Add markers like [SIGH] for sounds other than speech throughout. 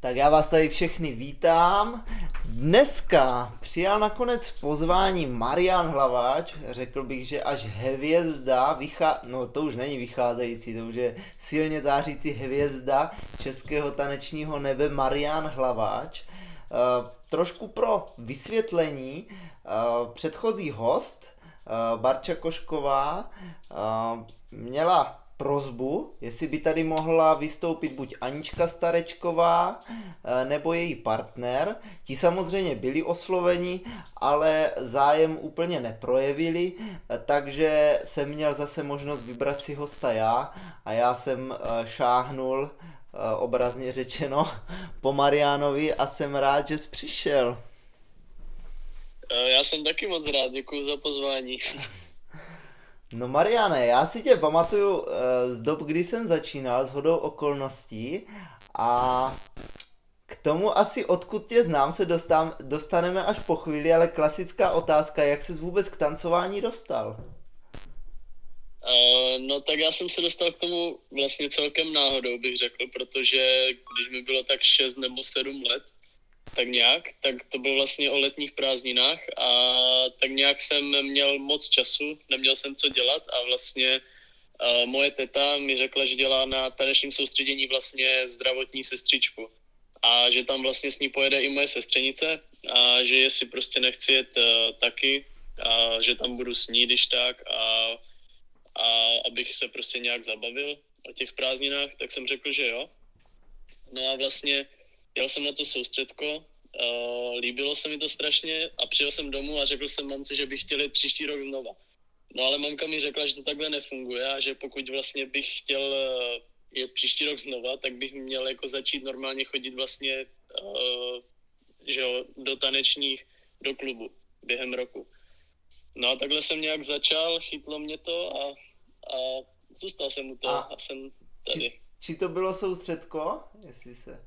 Tak já vás tady všechny vítám. Dneska přijal nakonec pozvání Marian Hlaváč, řekl bych, že až hvězda, vychá... no to už není vycházející, to už je silně zářící hvězda českého tanečního nebe Marian Hlaváč. Uh, trošku pro vysvětlení, uh, předchozí host, uh, Barča Košková, měla prozbu, jestli by tady mohla vystoupit buď Anička Starečková eh, nebo její partner. Ti samozřejmě byli osloveni, ale zájem úplně neprojevili, eh, takže jsem měl zase možnost vybrat si hosta já a já jsem eh, šáhnul obrazně řečeno [LAUGHS] po Marianovi a jsem rád, že jsi přišel. Já jsem taky moc rád, děkuji za pozvání. [LAUGHS] No Mariane, já si tě pamatuju uh, z dob, kdy jsem začínal, s hodou okolností a k tomu asi odkud tě znám se dostám, dostaneme až po chvíli, ale klasická otázka, jak jsi vůbec k tancování dostal? Uh, no tak já jsem se dostal k tomu vlastně celkem náhodou, bych řekl, protože když mi bylo tak 6 nebo 7 let, tak nějak, tak to bylo vlastně o letních prázdninách a tak nějak jsem měl moc času, neměl jsem co dělat a vlastně uh, moje teta mi řekla, že dělá na tanečním soustředění vlastně zdravotní sestřičku a že tam vlastně s ní pojede i moje sestřenice a že jestli prostě nechci jet uh, taky a že tam budu s ní, když tak a, a abych se prostě nějak zabavil o těch prázdninách, tak jsem řekl, že jo. No a vlastně jel jsem na to soustředko, uh, líbilo se mi to strašně a přijel jsem domů a řekl jsem mamce, že bych chtěl jít příští rok znova. No ale mamka mi řekla, že to takhle nefunguje a že pokud vlastně bych chtěl uh, jet příští rok znova, tak bych měl jako začít normálně chodit vlastně uh, že jo, do tanečních, do klubu během roku. No a takhle jsem nějak začal, chytlo mě to a, a zůstal jsem u toho a, a jsem tady. Či, či to bylo soustředko, jestli se...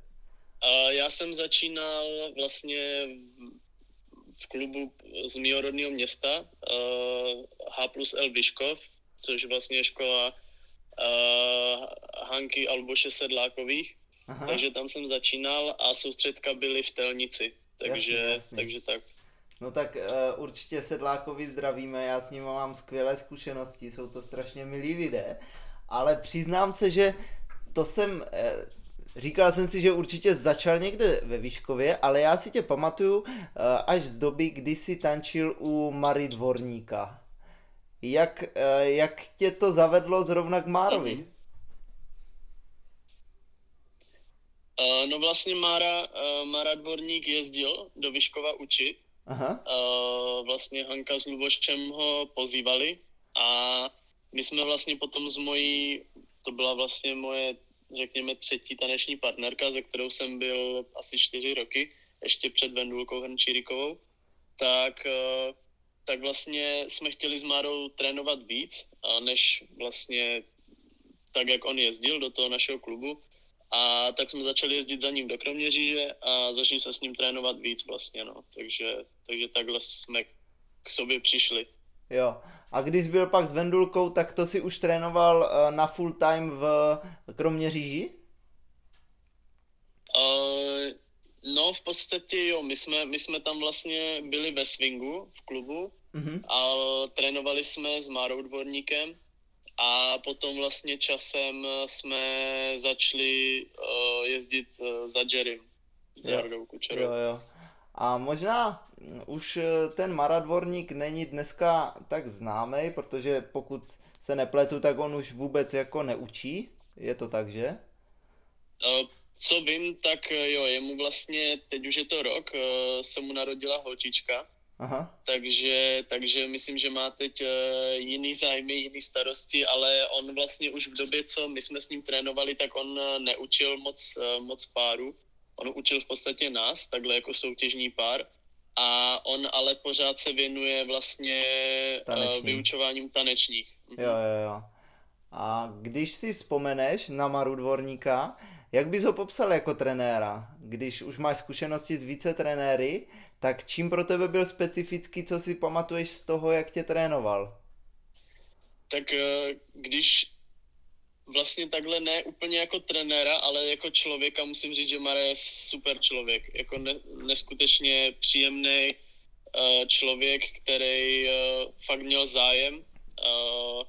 Já jsem začínal vlastně v klubu z mého rodného města H plus L Vyškov, což vlastně je škola Hanky Alboše Sedlákových. Aha. Takže tam jsem začínal a soustředka byly v Telnici. Takže, jasně, jasně. takže tak. No tak uh, určitě Sedlákovi zdravíme, já s nimi mám skvělé zkušenosti, jsou to strašně milí lidé, ale přiznám se, že to jsem, uh, Říkal jsem si, že určitě začal někde ve Výškově, ale já si tě pamatuju eh, až z doby, kdy jsi tančil u Mary Dvorníka. Jak, eh, jak tě to zavedlo zrovna k Márovi? Uh, no vlastně Mára, uh, Mára Dvorník jezdil do Vyškova učit. Aha. Uh, vlastně Hanka s Luboščem ho pozývali a my jsme vlastně potom s mojí, to byla vlastně moje řekněme, třetí taneční partnerka, ze kterou jsem byl asi čtyři roky, ještě před Vendulkou Hrnčírikovou, tak, eh, tak vlastně jsme chtěli s Márou trénovat víc, než vlastně tak, jak on jezdil do toho našeho klubu. A tak jsme začali jezdit za ním do Kroměříže a začali se s ním trénovat víc vlastně, no. Takže, takže takhle jsme k sobě přišli. Jo. A když byl pak s Vendulkou, tak to si už trénoval eh, na full time v Kroměříži? Uh, no v podstatě jo, my jsme, my jsme tam vlastně byli ve swingu v klubu uh-huh. a trénovali jsme s Márou Dvorníkem a potom vlastně časem jsme začali uh, jezdit uh, za Jerrym, za Jardou Kučerou. Jo, jo. A možná už eh, ten Maradvorník není dneska tak známý, protože pokud se nepletu, tak on už vůbec jako neučí. Je to tak, že? Uh, co vím, tak eh, jo, jemu vlastně, teď už je to rok, uh, se mu narodila holčička. Aha. Takže, takže myslím, že má teď jiný zájmy, jiný starosti, ale on vlastně už v době, co my jsme s ním trénovali, tak on neučil moc, moc páru. On učil v podstatě nás, takhle jako soutěžní pár a on ale pořád se věnuje vlastně Taneční. uh, vyučováním tanečních. Mhm. Jo, jo, jo. A když si vzpomeneš na Maru Dvorníka, jak bys ho popsal jako trenéra? Když už máš zkušenosti s více trenéry, tak čím pro tebe byl specifický, co si pamatuješ z toho, jak tě trénoval? Tak eh, když vlastně takhle ne úplně jako trenéra, ale jako člověka musím říct, že Mare je super člověk. Jako ne, neskutečně příjemný uh, člověk, který uh, fakt měl zájem, uh,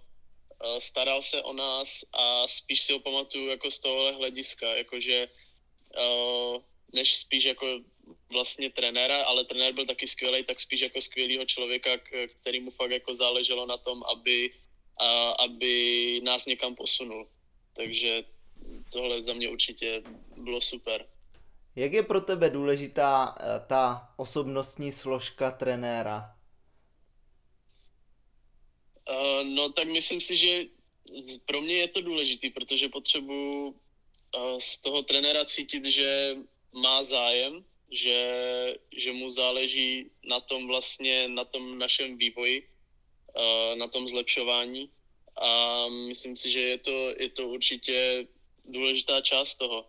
staral se o nás a spíš si ho pamatuju jako z tohohle hlediska, jakože než spíš jako vlastně trenéra, ale trenér byl taky skvělý, tak spíš jako skvělého člověka, který mu fakt jako záleželo na tom, aby, a, aby nás někam posunul. Takže tohle za mě určitě bylo super. Jak je pro tebe důležitá eh, ta osobnostní složka trenéra? Uh, no tak myslím si, že pro mě je to důležitý, protože potřebuji uh, z toho trenéra cítit, že má zájem, že, že mu záleží na tom vlastně, na tom našem vývoji, na tom zlepšování a myslím si, že je to, je to určitě důležitá část toho.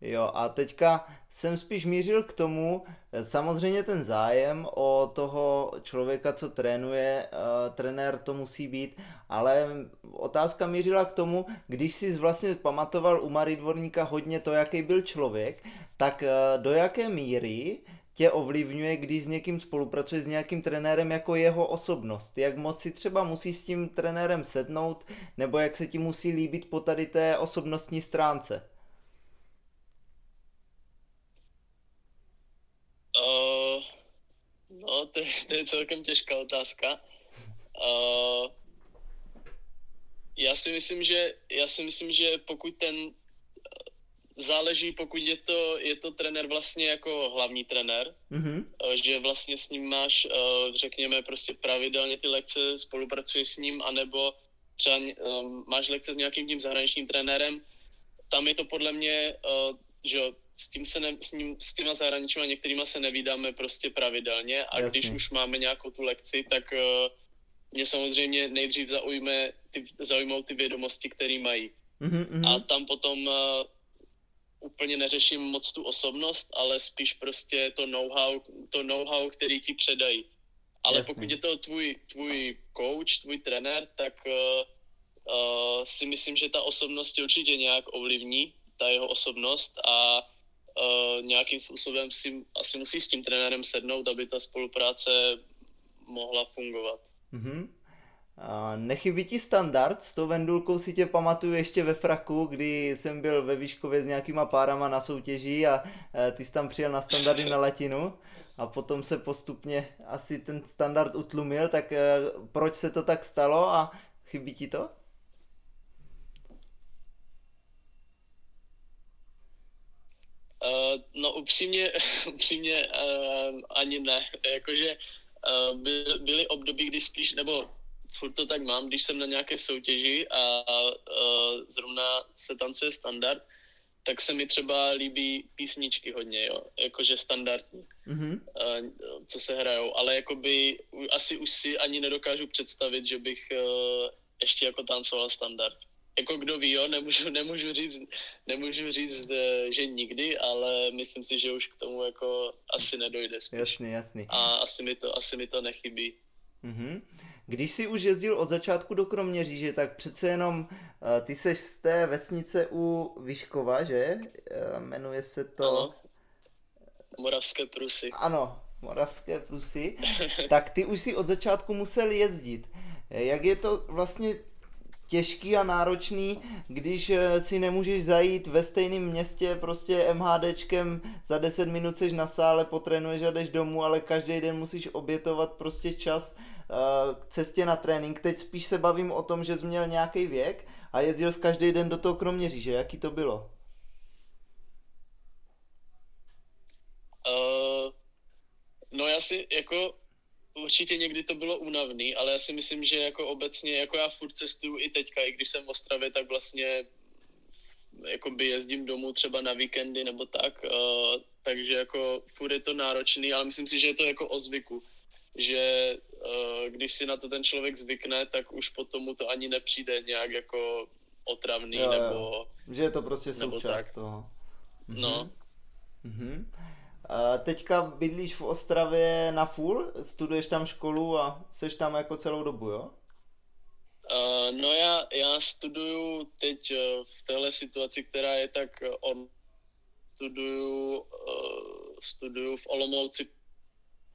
Jo, a teďka jsem spíš mířil k tomu, samozřejmě ten zájem o toho člověka, co trénuje, uh, trenér to musí být, ale otázka mířila k tomu, když jsi vlastně pamatoval u Marie Dvorníka hodně to, jaký byl člověk, tak do jaké míry tě ovlivňuje, když s někým spolupracuje s nějakým trenérem jako jeho osobnost. Jak moc si třeba musí s tím trenérem sednout, nebo jak se ti musí líbit po tady té osobnostní stránce? Uh, no, to, to je celkem těžká otázka. Uh, já si myslím, že já si myslím, že pokud ten záleží, pokud je to, je to trenér vlastně jako hlavní trenér, mm-hmm. že vlastně s ním máš, eh, řekněme, prostě pravidelně ty lekce, spolupracuješ s ním, anebo třeba eh, máš lekce s nějakým tím zahraničním trenérem, tam je to podle mě, že s tím se ne, s, ním, s těma zahraničíma některýma se nevídáme prostě pravidelně a Jasně. když už máme nějakou tu lekci, tak mě samozřejmě nejdřív zaujme ty, zaujmou ty vědomosti, které mají. Mm-hmm. A tam potom úplně neřeším moc tu osobnost, ale spíš prostě to know-how, to know-how, který ti předají. Ale Jasně. pokud je to tvůj, tvůj coach, tvůj trenér, tak uh, uh, si myslím, že ta osobnost je určitě nějak ovlivní, ta jeho osobnost a uh, nějakým způsobem si asi musí s tím trenérem sednout, aby ta spolupráce mohla fungovat. Mm-hmm. Nechybí ti standard, s tou vendulkou si tě pamatuju ještě ve fraku, kdy jsem byl ve Výškově s nějakýma párama na soutěži a e, ty jsi tam přijel na standardy na latinu. A potom se postupně asi ten standard utlumil, tak e, proč se to tak stalo a chybí ti to? Uh, no upřímně, [LAUGHS] upřímně uh, ani ne, jakože uh, by, byly období, kdy spíš, nebo furt to tak mám, když jsem na nějaké soutěži a, a zrovna se tancuje standard, tak se mi třeba líbí písničky hodně, jo, jakože standardní, mm-hmm. a, co se hrajou, ale jakoby asi už si ani nedokážu představit, že bych uh, ještě jako tancoval standard. Jako kdo ví, jo, nemůžu, nemůžu, říct, nemůžu říct, e, že nikdy, ale myslím si, že už k tomu jako asi nedojde spíš. Jasný, jasný. A asi mi to, asi mi to nechybí. Mm-hmm. Když jsi už jezdil od začátku do Kroměříže, tak přece jenom uh, ty seš z té vesnice u Vyškova, že? Uh, jmenuje se to... Ano. Moravské Prusy. Ano, Moravské Prusy. tak ty už si od začátku musel jezdit. Jak je to vlastně těžký a náročný, když eh, si nemůžeš zajít ve stejném městě prostě MHDčkem, za 10 minut seš na sále, potrénuješ a jdeš domů, ale každý den musíš obětovat prostě čas uh, k cestě na trénink. Teď spíš se bavím o tom, že jsi měl nějaký věk a jezdil jsi každý den do toho Kroměříže. Jaký to bylo? Uh, no já si jako určitě někdy to bylo únavný, ale já si myslím, že jako obecně, jako já furt cestuju i teďka, i když jsem v Ostravě, tak vlastně jakoby jezdím domů třeba na víkendy nebo tak, uh, takže jako furt je to náročný, ale myslím si, že je to jako o zvyku, že uh, když si na to ten člověk zvykne, tak už potom mu to ani nepřijde nějak jako otravný jo, nebo... Jo. Že je to prostě součást toho. Mhm. No. Mhm. Teďka bydlíš v Ostravě na full, studuješ tam školu a seš tam jako celou dobu, jo? Uh, no já, já studuju teď uh, v téhle situaci, která je tak uh, on studuju, uh, studuju v Olomouci,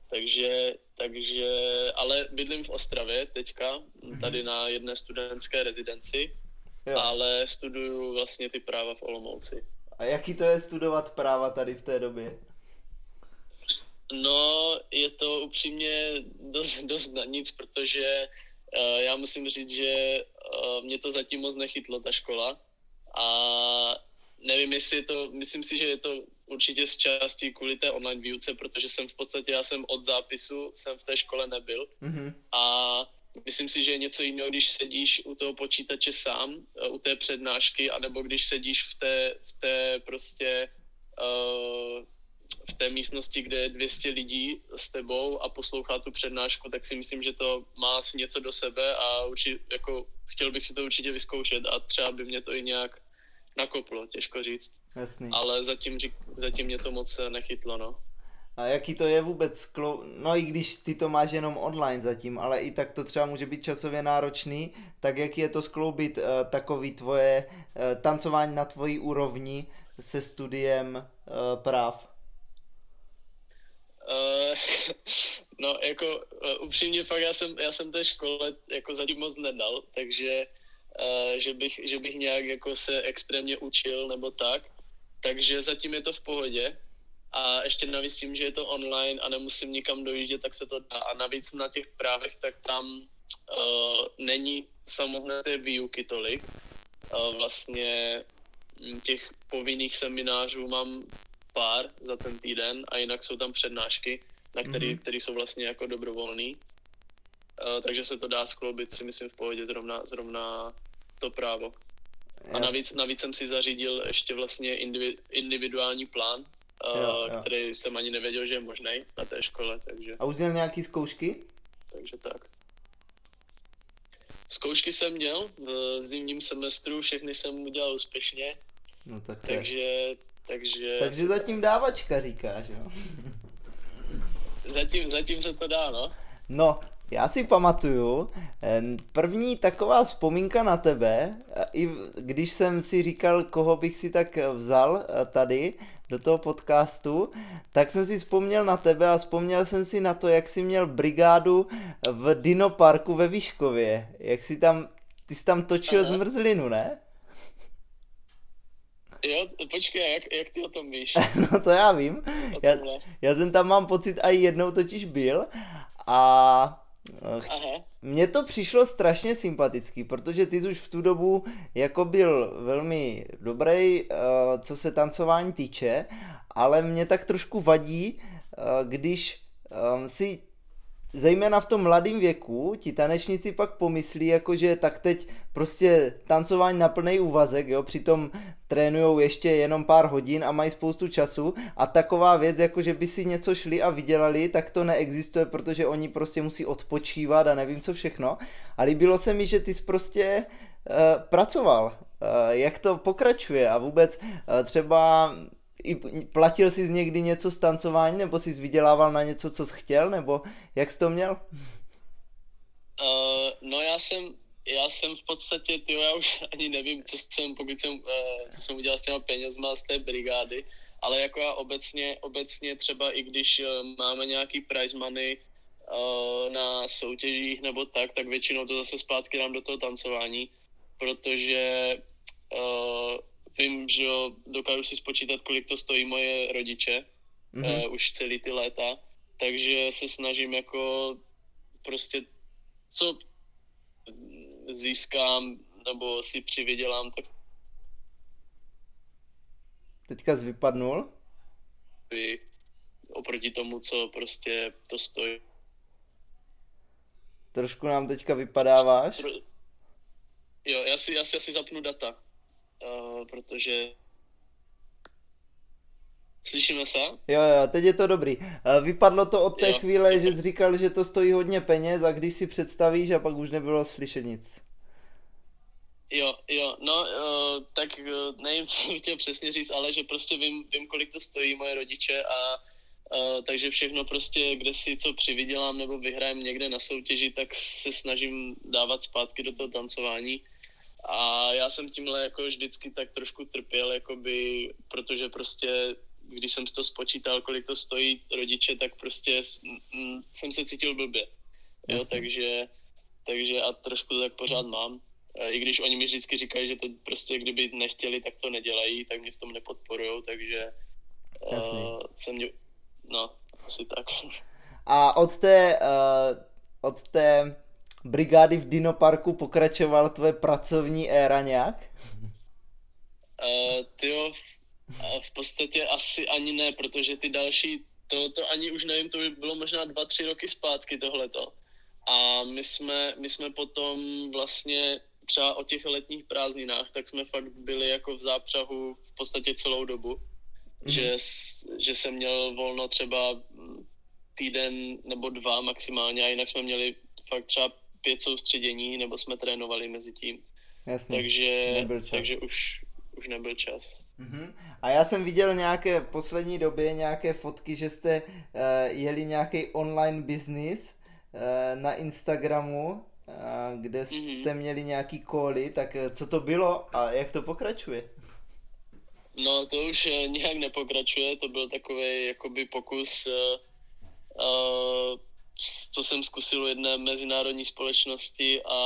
takže, takže, ale bydlím v Ostravě teďka, mm-hmm. tady na jedné studentské rezidenci, jo. ale studuju vlastně ty práva v Olomouci. A jaký to je studovat práva tady v té době? No, je to upřímně dost, [LAUGHS] dost na nic, protože uh, já musím říct, že uh, mě to zatím moc nechytlo, ta škola. A nevím, jestli je to, myslím si, že je to určitě z části kvůli té online výuce, protože jsem v podstatě, já jsem od zápisu, jsem v té škole nebyl. Mm-hmm. A myslím si, že je něco jiného, když sedíš u toho počítače sám, eh, u té přednášky, anebo když sedíš v té, v té prostě uh, v té místnosti, kde je 200 lidí s tebou a poslouchá tu přednášku, tak si myslím, že to má asi něco do sebe a určitě, jako, chtěl bych si to určitě vyzkoušet a třeba by mě to i nějak nakoplo, těžko říct. Jasný. Ale zatím, zatím mě to moc nechytlo, no. A jaký to je vůbec, sklou... no i když ty to máš jenom online zatím, ale i tak to třeba může být časově náročný, tak jaký je to skloubit uh, takový tvoje uh, tancování na tvojí úrovni se studiem uh, práv? Uh, [LAUGHS] no, jako uh, upřímně fakt já jsem, já jsem té škole jako zatím moc nedal, takže uh, že, bych, že bych nějak jako se extrémně učil nebo tak, takže zatím je to v pohodě. A ještě navíc tím, že je to online a nemusím nikam dojíždět, tak se to dá. A navíc na těch právech, tak tam uh, není samotné té výuky tolik, uh, vlastně hm, těch povinných seminářů mám pár za ten týden a jinak jsou tam přednášky, na který, mm-hmm. který jsou vlastně jako dobrovolný. Uh, takže se to dá skloubit si myslím v pohodě zrovna, zrovna to právo. Yes. A navíc, navíc jsem si zařídil ještě vlastně individuální plán, uh, jo, jo. který jsem ani nevěděl, že je možný na té škole. Takže... A už měl nějaký zkoušky? Takže tak. Zkoušky jsem měl v zimním semestru, všechny jsem udělal úspěšně. No tak takže, takže... Takže zatím dávačka říkáš, jo? [LAUGHS] zatím, zatím se to dá, no. No, já si pamatuju, první taková vzpomínka na tebe, i když jsem si říkal, koho bych si tak vzal eh, tady do toho podcastu, tak jsem si vzpomněl na tebe a vzpomněl jsem si na to, jak jsi měl brigádu v Dino Parku ve Výškově. Jak jsi tam, ty jsi tam točil Aha. zmrzlinu, ne? Jo, počkej, jak, jak ty o tom víš? [LAUGHS] no to já vím. Já, já jsem tam mám pocit a jednou totiž byl a Aha. Mně to přišlo strašně sympatický, protože ty jsi už v tu dobu jako byl velmi dobrý, eh, co se tancování týče, ale mě tak trošku vadí, eh, když eh, si zejména v tom mladém věku ti tanečníci pak pomyslí, jako že tak teď prostě tancování na plný úvazek, jo, přitom trénujou ještě jenom pár hodin a mají spoustu času a taková věc, jako že by si něco šli a vydělali, tak to neexistuje, protože oni prostě musí odpočívat a nevím co všechno. A líbilo se mi, že ty jsi prostě uh, pracoval, uh, jak to pokračuje a vůbec uh, třeba platil jsi někdy něco z tancování, nebo jsi vydělával na něco, co jsi chtěl, nebo jak jsi to měl? Uh, no já jsem, já jsem v podstatě, tyjo, já už [LAUGHS] ani nevím, co jsem, pokud jsem, uh, co jsem udělal s těma penězma z té brigády, ale jako já obecně, obecně třeba i když uh, máme nějaký prize money uh, na soutěžích nebo tak, tak většinou to zase zpátky dám do toho tancování, protože uh, vím, že jo, dokážu si spočítat, kolik to stojí moje rodiče, mm-hmm. uh, už celý ty léta, takže se snažím jako prostě, co získám nebo si přivydělám, tak Teďka jsi vypadnul? Oproti tomu, co prostě to stojí. Trošku nám teďka vypadáváš. Jo, já si, já si asi zapnu data. Uh, protože Slyšíme se? Jo, jo, teď je to dobrý. Uh, vypadlo to od té jo, chvíle, že jsi říkal, že to stojí hodně peněz a když si představíš a pak už nebylo slyšet nic. Jo, jo, no, uh, tak uh, nevím, [LAUGHS] co chtěl přesně říct, ale že prostě vím, vím, kolik to stojí moje rodiče a Uh, takže všechno prostě, kde si co přivydělám nebo vyhrajem někde na soutěži, tak se snažím dávat zpátky do toho tancování. A já jsem tímhle jako vždycky tak trošku trpěl, jakoby, protože prostě když jsem si to spočítal, kolik to stojí rodiče, tak prostě jsem se cítil blbě. Jo, takže, takže a trošku to tak pořád mám. I když oni mi vždycky říkají, že to prostě kdyby nechtěli, tak to nedělají, tak mě v tom nepodporují, takže uh, jsem mě, no, asi tak. A od té, uh, od té brigády v Dinoparku pokračovala tvoje pracovní éra nějak? Uh, tyjo, v podstatě asi ani ne, protože ty další, to, to ani už nevím, to by bylo možná dva, tři roky zpátky tohleto. A my jsme, my jsme potom vlastně třeba o těch letních prázdninách, tak jsme fakt byli jako v zápřahu v podstatě celou dobu. Mm-hmm. Že, že jsem měl volno třeba týden nebo dva maximálně a jinak jsme měli fakt třeba pět soustředění nebo jsme trénovali mezi tím. Jasně, takže, takže už, už nebyl čas. Mm-hmm. A já jsem viděl nějaké v poslední době nějaké fotky, že jste uh, jeli nějaký online business uh, na Instagramu, uh, kde jste mm-hmm. měli nějaký koly, tak co to bylo a jak to pokračuje? No to už nějak nepokračuje, to byl takový jakoby pokus, uh, uh, co jsem zkusil u jedné mezinárodní společnosti a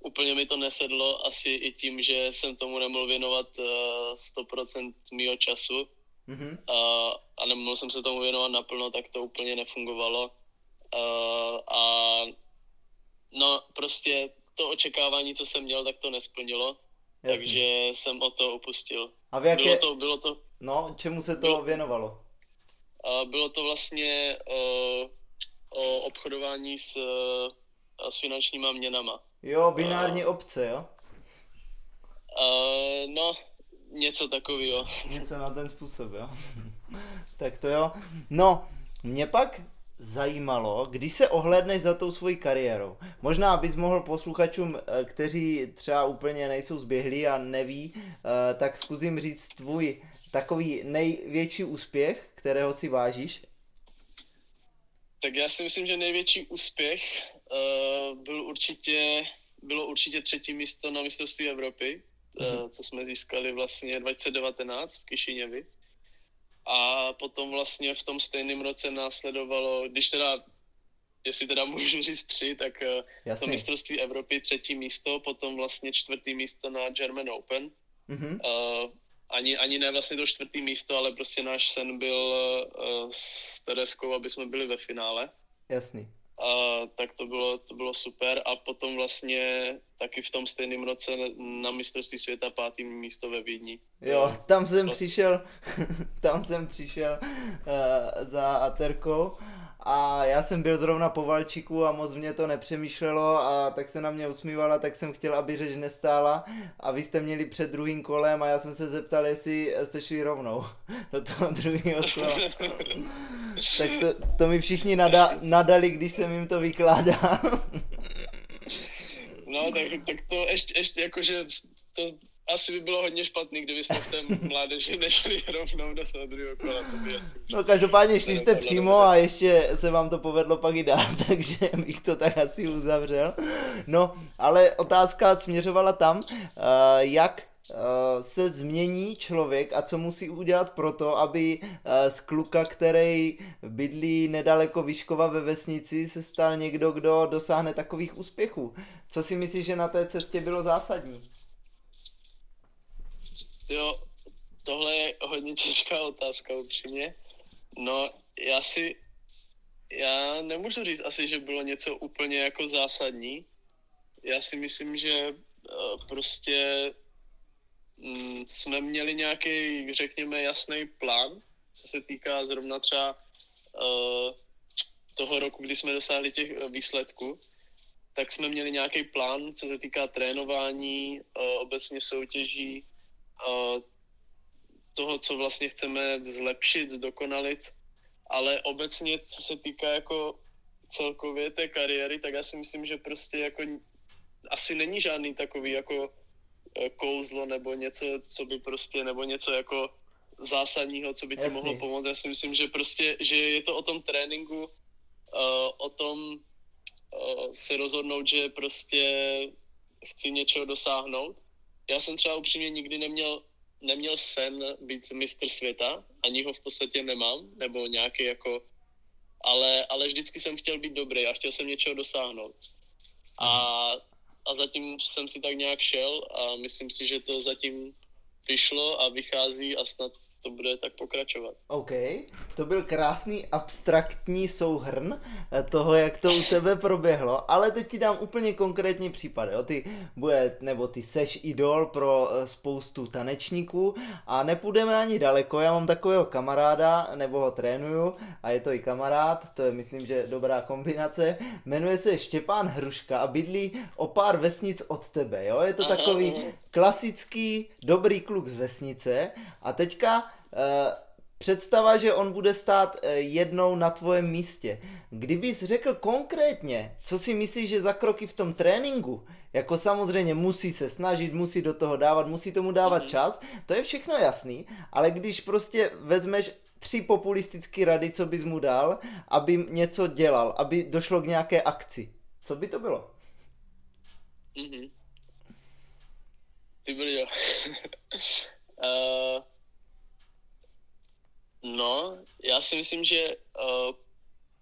úplně mi to nesedlo, asi i tím, že jsem tomu nemohl věnovat uh, eh, 100% mýho času mm-hmm. uh, a nemohl jsem se tomu věnovat naplno, tak to úplně nefungovalo. Uh, a no prostě to očekávání, co jsem měl, tak to nesplnilo, Jasně. takže jsem o to opustil. A v jaké... Bylo to, bylo to... No, čemu se to bylo... věnovalo? Uh, bylo to vlastně uh, o obchodování s, s finančníma měnama. Jo, binární uh, obce, jo? Uh, no, něco takového. Něco na ten způsob, jo? [LAUGHS] tak to jo. No, mě pak zajímalo, když se ohledneš za tou svojí kariérou. Možná bys mohl posluchačům, eh, kteří třeba úplně nejsou zběhlí a neví, eh, tak zkusím říct tvůj takový největší úspěch, kterého si vážíš. Tak já si myslím, že největší úspěch uh, byl určitě, bylo určitě třetí místo na mistrovství Evropy, mm-hmm. uh, co jsme získali vlastně 2019 v Kišiněvi. A potom vlastně v tom stejném roce následovalo, když teda, jestli teda [LAUGHS] můžu říct tři, tak uh, Jasně. to mistrovství Evropy třetí místo, potom vlastně čtvrtý místo na German Open. Mm-hmm. Uh, ani, ani ne vlastně to čtvrtý místo, ale prostě náš sen byl uh, s Tereskou, aby jsme byli ve finále. Jasný. A, tak to bylo, to bylo super a potom vlastně taky v tom stejném roce na mistrovství světa pátý místo ve Vídni. Jo, [LAUGHS] tam jsem přišel, tam jsem přišel uh, za Aterkou a já jsem byl zrovna po Valčiku a moc mě to nepřemýšlelo a tak se na mě usmívala, tak jsem chtěl, aby řeč nestála a vy jste měli před druhým kolem a já jsem se zeptal, jestli jste šli rovnou [LAUGHS] do toho druhého kola. [LAUGHS] tak to, to mi všichni nada, nadali, když jsem jim to vykládal. no tak, tak to ještě, ještě jakože to asi by bylo hodně špatný, kdyby jsme v té mládeži nešli rovnou do toho druhého kola. To by asi no každopádně šli jste přímo a ještě se vám to povedlo pak i dál, [LAUGHS] takže bych to tak asi uzavřel. No, ale otázka směřovala tam, uh, jak uh, se změní člověk a co musí udělat pro to, aby uh, z kluka, který bydlí nedaleko Vyškova ve vesnici, se stal někdo, kdo dosáhne takových úspěchů. Co si myslíš, že na té cestě bylo zásadní? Jo, tohle je hodně těžká otázka upřímně. No, já si, já nemůžu říct asi, že bylo něco úplně jako zásadní. Já si myslím, že uh, prostě um, jsme měli nějaký, řekněme, jasný plán, co se týká zrovna třeba uh, toho roku, kdy jsme dosáhli těch uh, výsledků, tak jsme měli nějaký plán, co se týká trénování, obecně soutěží, toho, co vlastně chceme zlepšit, zdokonalit, ale obecně, co se týká jako celkově té kariéry, tak já si myslím, že prostě jako asi není žádný takový jako e, kouzlo nebo něco, co by prostě, nebo něco jako zásadního, co by ti Jasný. mohlo pomoct. Já si myslím, že prostě, že je to o tom tréninku, uh, o tom uh, se rozhodnout, že prostě chci něčeho dosáhnout. Já jsem třeba upřímně nikdy neměl, neměl sen být mistr světa, ani ho v podstatě nemám, nebo nějaký jako, ale, ale vždycky jsem chtěl být dobrý a chtěl jsem něčeho dosáhnout. A, a zatím jsem si tak nějak šel a myslím si, že to zatím vyšlo a vychází a snad to bude tak pokračovat. OK, to byl krásný abstraktní souhrn eh, toho, jak to u tebe proběhlo, ale teď ti dám úplně konkrétní případ, jo? Ty bude, nebo ty seš idol pro eh, spoustu tanečníků a nepůjdeme ani daleko, já mám takového kamaráda, nebo ho trénuju a je to i kamarád, to je myslím, že dobrá kombinace, jmenuje se Štěpán Hruška a bydlí o pár vesnic od tebe, jo? Je to Aha, takový aha. klasický dobrý kluk z vesnice a teďka eh, představa, že on bude stát eh, jednou na tvém místě. Kdybys řekl konkrétně, co si myslíš, že za kroky v tom tréninku, jako samozřejmě musí se snažit, musí do toho dávat, musí tomu dávat Mhm. čas, to je všechno jasný, ale když prostě vezmeš tři populistické rady, co bys mu dal, aby něco dělal, aby došlo k nějaké akci, co by to bylo? Mhm. Ty brďo. uh, [LAUGHS] no, já si myslím, že uh,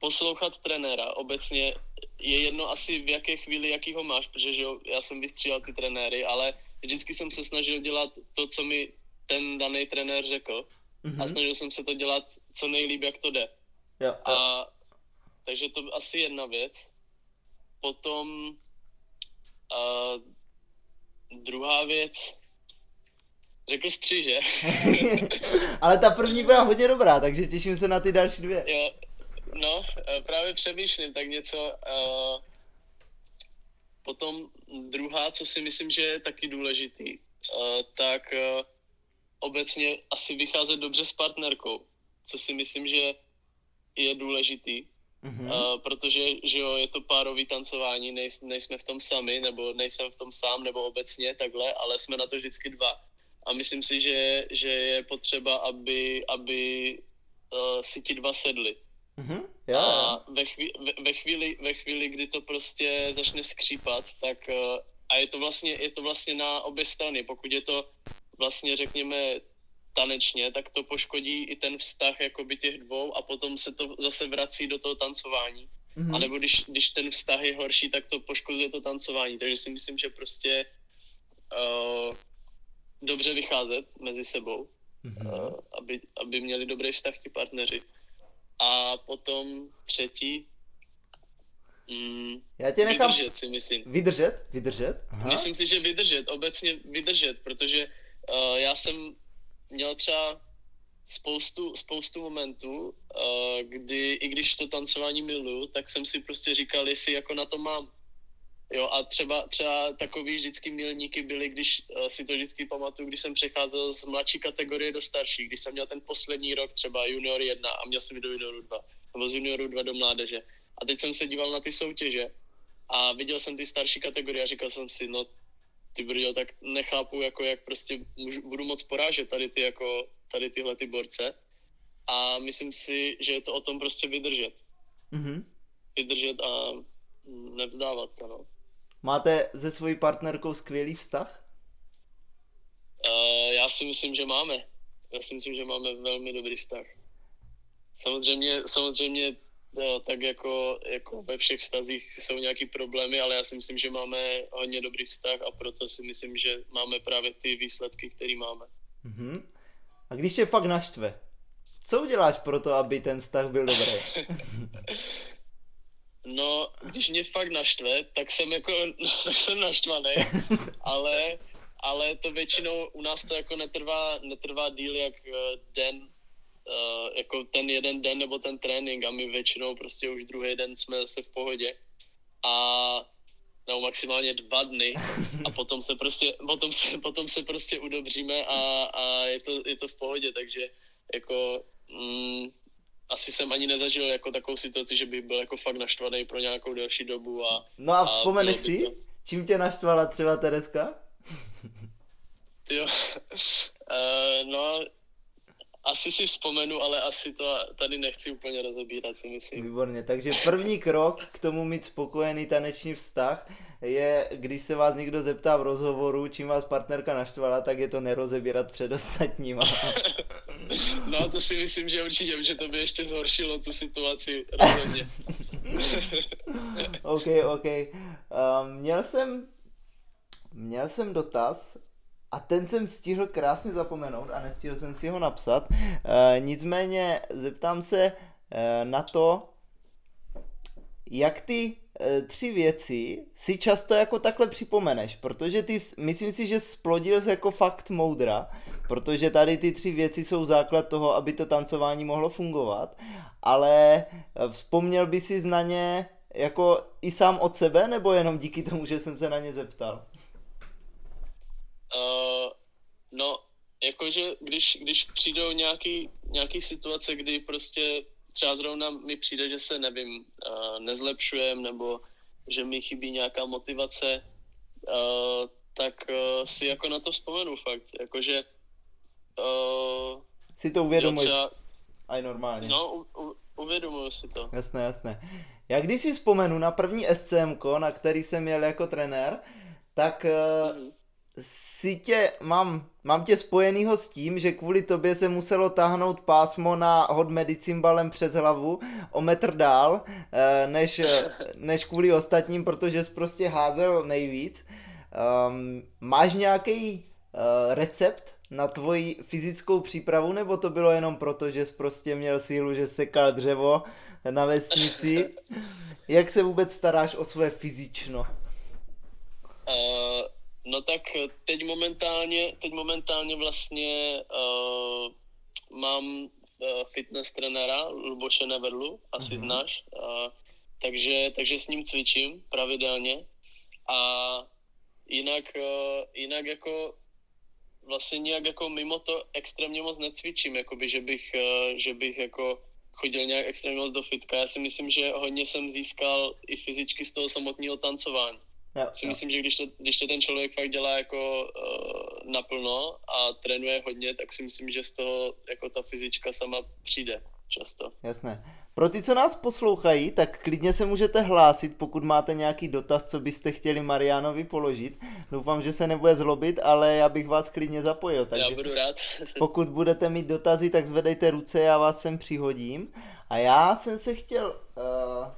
poslouchat trenéra obecně je jedno asi v jaké chvíli, jaký ho máš, protože že jo, já jsem vystřídal ty trenéry, ale vždycky jsem se snažil dělat to, co mi ten daný trenér řekl Mhm. a snažil jsem se to dělat co nejlíp, jak to jde. Jo, jo. A takže to asi jedna věc. Potom a, druhá věc. Řekl jsi tři, že? [LAUGHS] ale ta první byla hodně dobrá, takže těším se na ty další dvě. jo, no, eh, právě přemýšlím, tak něco. Uh, potom druhá, co si myslím, že je taky důležitý, uh, tak uh, obecně asi vycházet dobře s partnerkou, co si myslím, že je důležitý. Mhm. Uh, protože že jo, je to párový tancování, nej, nejsme v tom sami, nebo nejsem v tom sám, nebo obecně takhle, ale jsme na to vždycky dva. A myslím si, že, že je potřeba, aby, aby uh, si ti dva sedli. Mhm. Jo, jo. A ve, chví, ve, ve, chvíli, ve chvíli, kdy to prostě začne skřípat, tak uh, a je to vlastně, je to vlastně na obě strany. Pokud je to vlastně, řekněme, tanečně, tak to poškodí i ten vztah jakoby těch dvou a potom se to zase vrací do toho tancování. Mhm. A nebo když, když ten vztah je horší, tak to poškozuje to tancování. Takže si myslím, že prostě uh, dobře vycházet mezi sebou, Mhm. uh, aby, aby měli dobrý vztah ti partneři. A potom třetí, mm, Já tě nechám vydržet si myslím. vydržet, vydržet. Aha. Myslím si, že vydržet, obecně vydržet, protože uh, já jsem měl třeba spoustu, spoustu momentů, uh, kdy i když to tancování miluju, tak jsem si prostě říkal, jestli jako na to mám. Jo, a třeba, třeba takový vždycky milníky byly, když uh, si to vždycky pamatuju, když jsem přecházel z mladší kategorie do starší, když jsem měl ten poslední rok třeba junior 1 a měl jsem do junioru 2, nebo z junioru 2 do mládeže. A teď jsem se díval na ty soutěže a viděl jsem ty starší kategorie a říkal jsem si, no ty brďo, tak nechápu, jako jak prostě můžu, budu moc porážet tady ty, jako, tady tyhle ty borce. A myslím si, že je to o tom prostě vydržet. Mhm. Vydržet a nevzdávat to, no. Máte se svojí partnerkou skvělý vztah? Uh, já si myslím, že máme. Já si myslím, že máme velmi dobrý vztah. Samozřejmě, samozřejmě tak jako, jako ve všech vztazích jsou nějaký problémy, ale já si myslím, že máme hodně dobrý vztah a proto si myslím, že máme právě ty výsledky, které máme. Mhm. A když tě fakt naštve, co uděláš pro to, aby ten vztah byl dobrý? [LAUGHS] No, když mě fakt naštve, tak jsem jako, [LAUGHS] tak jsem naštvaný, [LAUGHS] ale, ale to většinou u nás to jako netrvá, netrvá díl jak eh, den, uh, jako ten jeden den nebo ten trénink a my většinou prostě už druhý den jsme zase v pohodě. A nebo maximálně dva dny. A [LAUGHS] potom se prostě, potom se, potom se prostě udobříme a, a je, to, je to v pohodě, takže jako mm, asi jsem ani nezažil jako takovou situaci, že bych byl jako fakt naštvaný pro nějakou delší dobu a No a vzpomeneš bylo by si, to- čím tě naštvala třeba Tereska? Tyjo, uh, [LAUGHS] no asi si vzpomenu, ale asi to tady nechci úplně rozebírat, si myslím. Výborně, takže první krok k tomu mít spokojený taneční vztah je, když se vás někdo zeptá v rozhovoru, čím vás partnerka naštvala, tak je to nerozebírat před ostatníma. [LAUGHS] no to si myslím, že určitě, že to by ještě zhoršilo tu situaci rozhodně. [LAUGHS] OK, OK. Um, měl jsem měl jsem dotaz a ten jsem stihl krásně zapomenout a nestihl jsem si ho napsat. E, nicméně zeptám se e, na to, jak ty e, tři věci si často jako takhle připomeneš, protože ty, myslím si, že splodil jsi jako fakt moudra, protože tady ty tři věci jsou základ toho, aby to tancování mohlo fungovat, ale vzpomněl by si na ně jako i sám od sebe, nebo jenom díky tomu, že jsem se na ně zeptal? Uh, no, jakože když, když přijdou nějaký, nějaký situace, kdy prostě třeba zrovna mi přijde, že se, nevím, uh, nezlepšujem, nebo že mi chybí nějaká motivace, uh, tak uh, si jako na to vzpomenu fakt, jakože uh, si to uvědomuješ třeba, aj normálně. No, u, u, uvědomuji si to. Jasné, jasné. Já když si vzpomenu na první SCM, na který jsem měl jako trenér, tak uh, mm-hmm si tě, mám, mám tě spojenýho s tím, že kvůli tobě se muselo táhnout pásmo na hod medicimbalem přes hlavu o metr dál, eh, než, [LAUGHS] než kvůli ostatním, protože jsi prostě házel nejvíc. Um, máš nějaký uh, recept na tvoji fyzickou přípravu, nebo to bylo jenom proto, že jsi prostě měl sílu, že sekal dřevo na vesnici? [LAUGHS] Jak se vůbec staráš o své fyzično? Uh No tak teď momentálně, teď momentálně vlastně uh, mám uh, fitness trenéra Luboše Neverlu, asi mm-hmm. znáš, uh, takže, takže s ním cvičím pravidelně a jinak, uh, jinak jako vlastně nějak jako mimo to extrémně moc necvičím, jakoby, že bych, uh, že bych jako chodil nějak extrémně moc do fitka. Já si myslím, že hodně jsem získal i fyzicky z toho samotného tancování. Já, si já. myslím, že když to, když to ten člověk fakt dělá jako uh, naplno a trénuje hodně, tak si myslím, že z toho jako ta fyzička sama přijde často. Jasné. Pro ty, co nás poslouchají, tak klidně se můžete hlásit, pokud máte nějaký dotaz, co byste chtěli Marianovi položit. Doufám, že se nebude zlobit, ale já bych vás klidně zapojil. Takže já budu rád. [LAUGHS] pokud budete mít dotazy, tak zvedejte ruce, já vás sem přihodím. A já jsem se chtěl uh,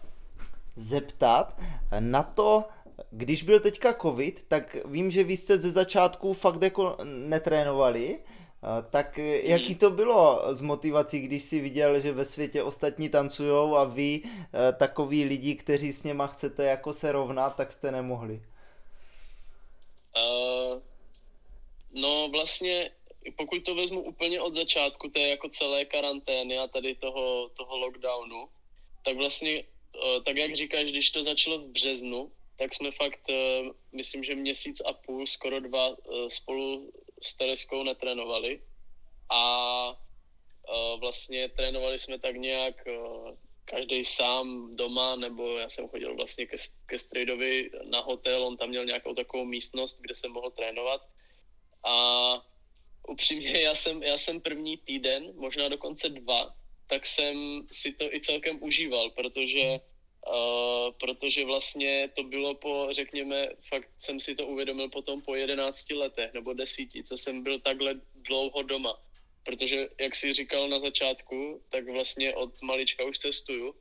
zeptat na to, když byl teďka covid, tak vím, že vy jste ze začátku fakt jako netrénovali, tak jaký to bylo s motivací, když si viděl, že ve světě ostatní tancujou a vy takový lidi, kteří s něma chcete jako se rovnat, tak jste nemohli? Uh, no vlastně, pokud to vezmu úplně od začátku, to je jako celé karantény a tady toho, toho lockdownu, tak vlastně, uh, tak jak říkáš, když to začalo v březnu, tak jsme fakt, eh, myslím, že měsíc a půl, skoro dva eh, spolu s Tereskou netrénovali. A eh, vlastně trénovali jsme tak nějak každý sám doma, nebo já jsem chodil vlastně ke, ke Strejdovi na hotel, on tam měl nějakou takovou místnost, kde jsem mohl trénovat. A upřímně já jsem, já jsem první týden, možná dokonce dva, tak jsem si to i celkem užíval, protože Uh, protože vlastně to bylo po, řekněme, fakt jsem si to uvědomil potom po 11 letech nebo desíti, co jsem byl takhle dlouho doma. Protože, jak si říkal na začátku, tak vlastně od malička už cestuju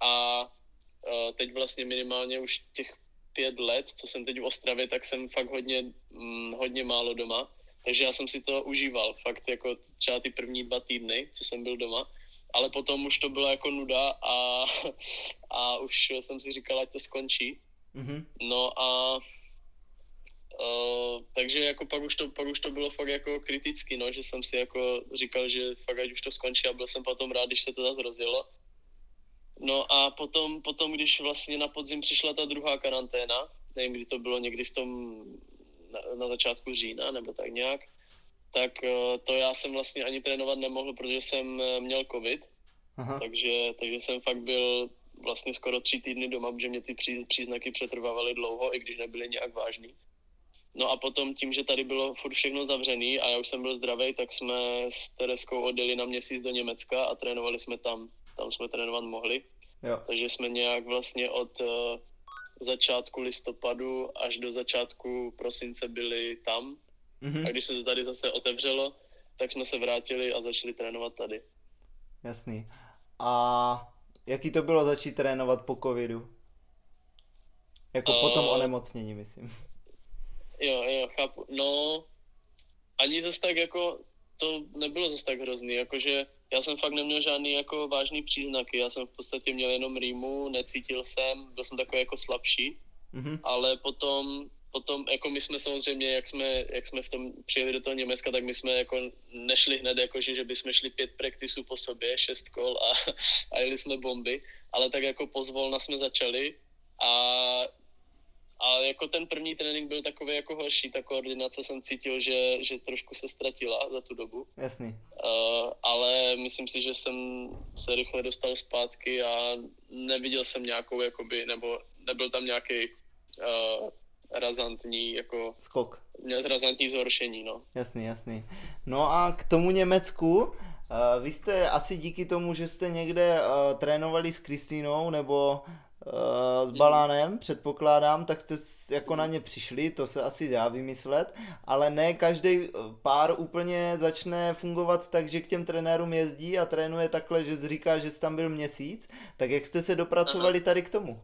a uh, teď vlastně minimálně už těch pět let, co jsem teď v Ostravě, tak jsem fakt hodně, hm, hodně málo doma. Takže já jsem si to užíval, fakt jako třeba ty první dva týdny, co jsem byl doma ale potom už to byla jako nuda a, [LAUGHS] a už jsem si říkal, ať to skončí. Mm-hmm. No a Uh, takže jako pak už, to, pak už to bylo fakt jako kritický, no, že jsem si jako říkal, že fakt ať už to skončí a byl jsem potom rád, když se to zase rozjelo. No a potom, potom, když vlastně na podzim přišla ta druhá karanténa, nevím, kdy to bylo, někdy v tom na, na začátku října nebo tak nějak, tak eh, to já jsem vlastně ani trénovat nemohl, protože jsem eh, měl covid, Aha. takže, takže jsem fakt byl vlastně skoro tři týdny doma, protože mě ty pří, příznaky přetrvávaly dlouho, i když nebyly nějak vážný. No a potom tím, že tady bylo furt všechno zavřený a já už jsem byl zdravý, tak jsme s Tereskou odjeli na měsíc do Německa a trénovali jsme tam. Tam jsme trénovat mohli. Jo. Takže jsme nějak vlastně od uh, začátku listopadu až do začátku prosince byli tam. Mhm. A když se to tady zase otevřelo, tak jsme se vrátili a začali trénovat tady. Jasný. A jaký to bylo začít trénovat po covidu? Jako po tom Eh, onemocnění, myslím. Jo, jo, chápu. No, ani zase tak jako, to nebylo zase tak hrozný, jakože já jsem fakt neměl žádný jako vážný příznaky, já jsem v podstatě měl jenom rýmu, necítil jsem, byl jsem takový jako slabší, Mhm. ale potom, potom jako my jsme samozřejmě, jak jsme, jak jsme v tom přijeli do toho Německa, tak my jsme jako nešli hned, jakože, že bychom šli pět praktisů po sobě, šest kol a, a jeli jsme bomby, ale tak jako pozvolna jsme začali a a jako ten první trénink byl takový jako horší, ta koordinace jsem cítil, že, že trošku se ztratila za tu dobu. Jasný. Uh, ale myslím si, že jsem se rychle dostal zpátky a neviděl jsem nějakou, jakoby, nebo nebyl tam nějaký uh, razantní, jako, Skok. razantní zhoršení, no. Jasný, jasný. No a k tomu Německu, uh, vy jste asi díky tomu, že jste někde uh, trénovali s Kristýnou nebo uh, s Balánem, předpokládám, tak jste jako na ně přišli, to se asi dá vymyslet, ale ne každý pár úplně začne fungovat tak, že k těm trenérům jezdí a trénuje takhle, že říká, že jsi tam byl měsíc, tak jak jste se dopracovali tady k tomu?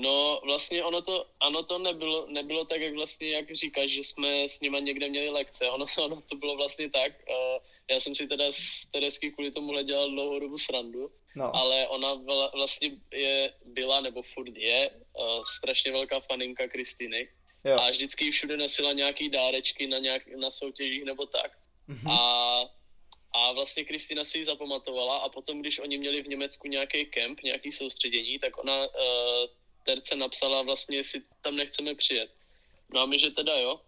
No vlastně ono to, ano to nebylo, nebylo tak, jak vlastně, jak říkáš, že jsme s nima někde měli lekce, ono, [LAUGHS] ono to bylo vlastně tak, uh, já jsem si teda s Teresky kvůli tomuhle dělal dlouhou dobu srandu, No, ale ona vla- vlastně je, byla, nebo furt je, uh, strašně velká faninka Kristiny jo. a vždycky všude nosila nějaký dárečky na, nějak, na soutěžích nebo tak. Mhm. A, a vlastně Kristina si ji zapamatovala a potom, když oni měli v Německu nějaký kemp, nějaký soustředění, tak ona uh, Terce napsala vlastně, jestli tam nechceme přijet. No a my, že teda jo.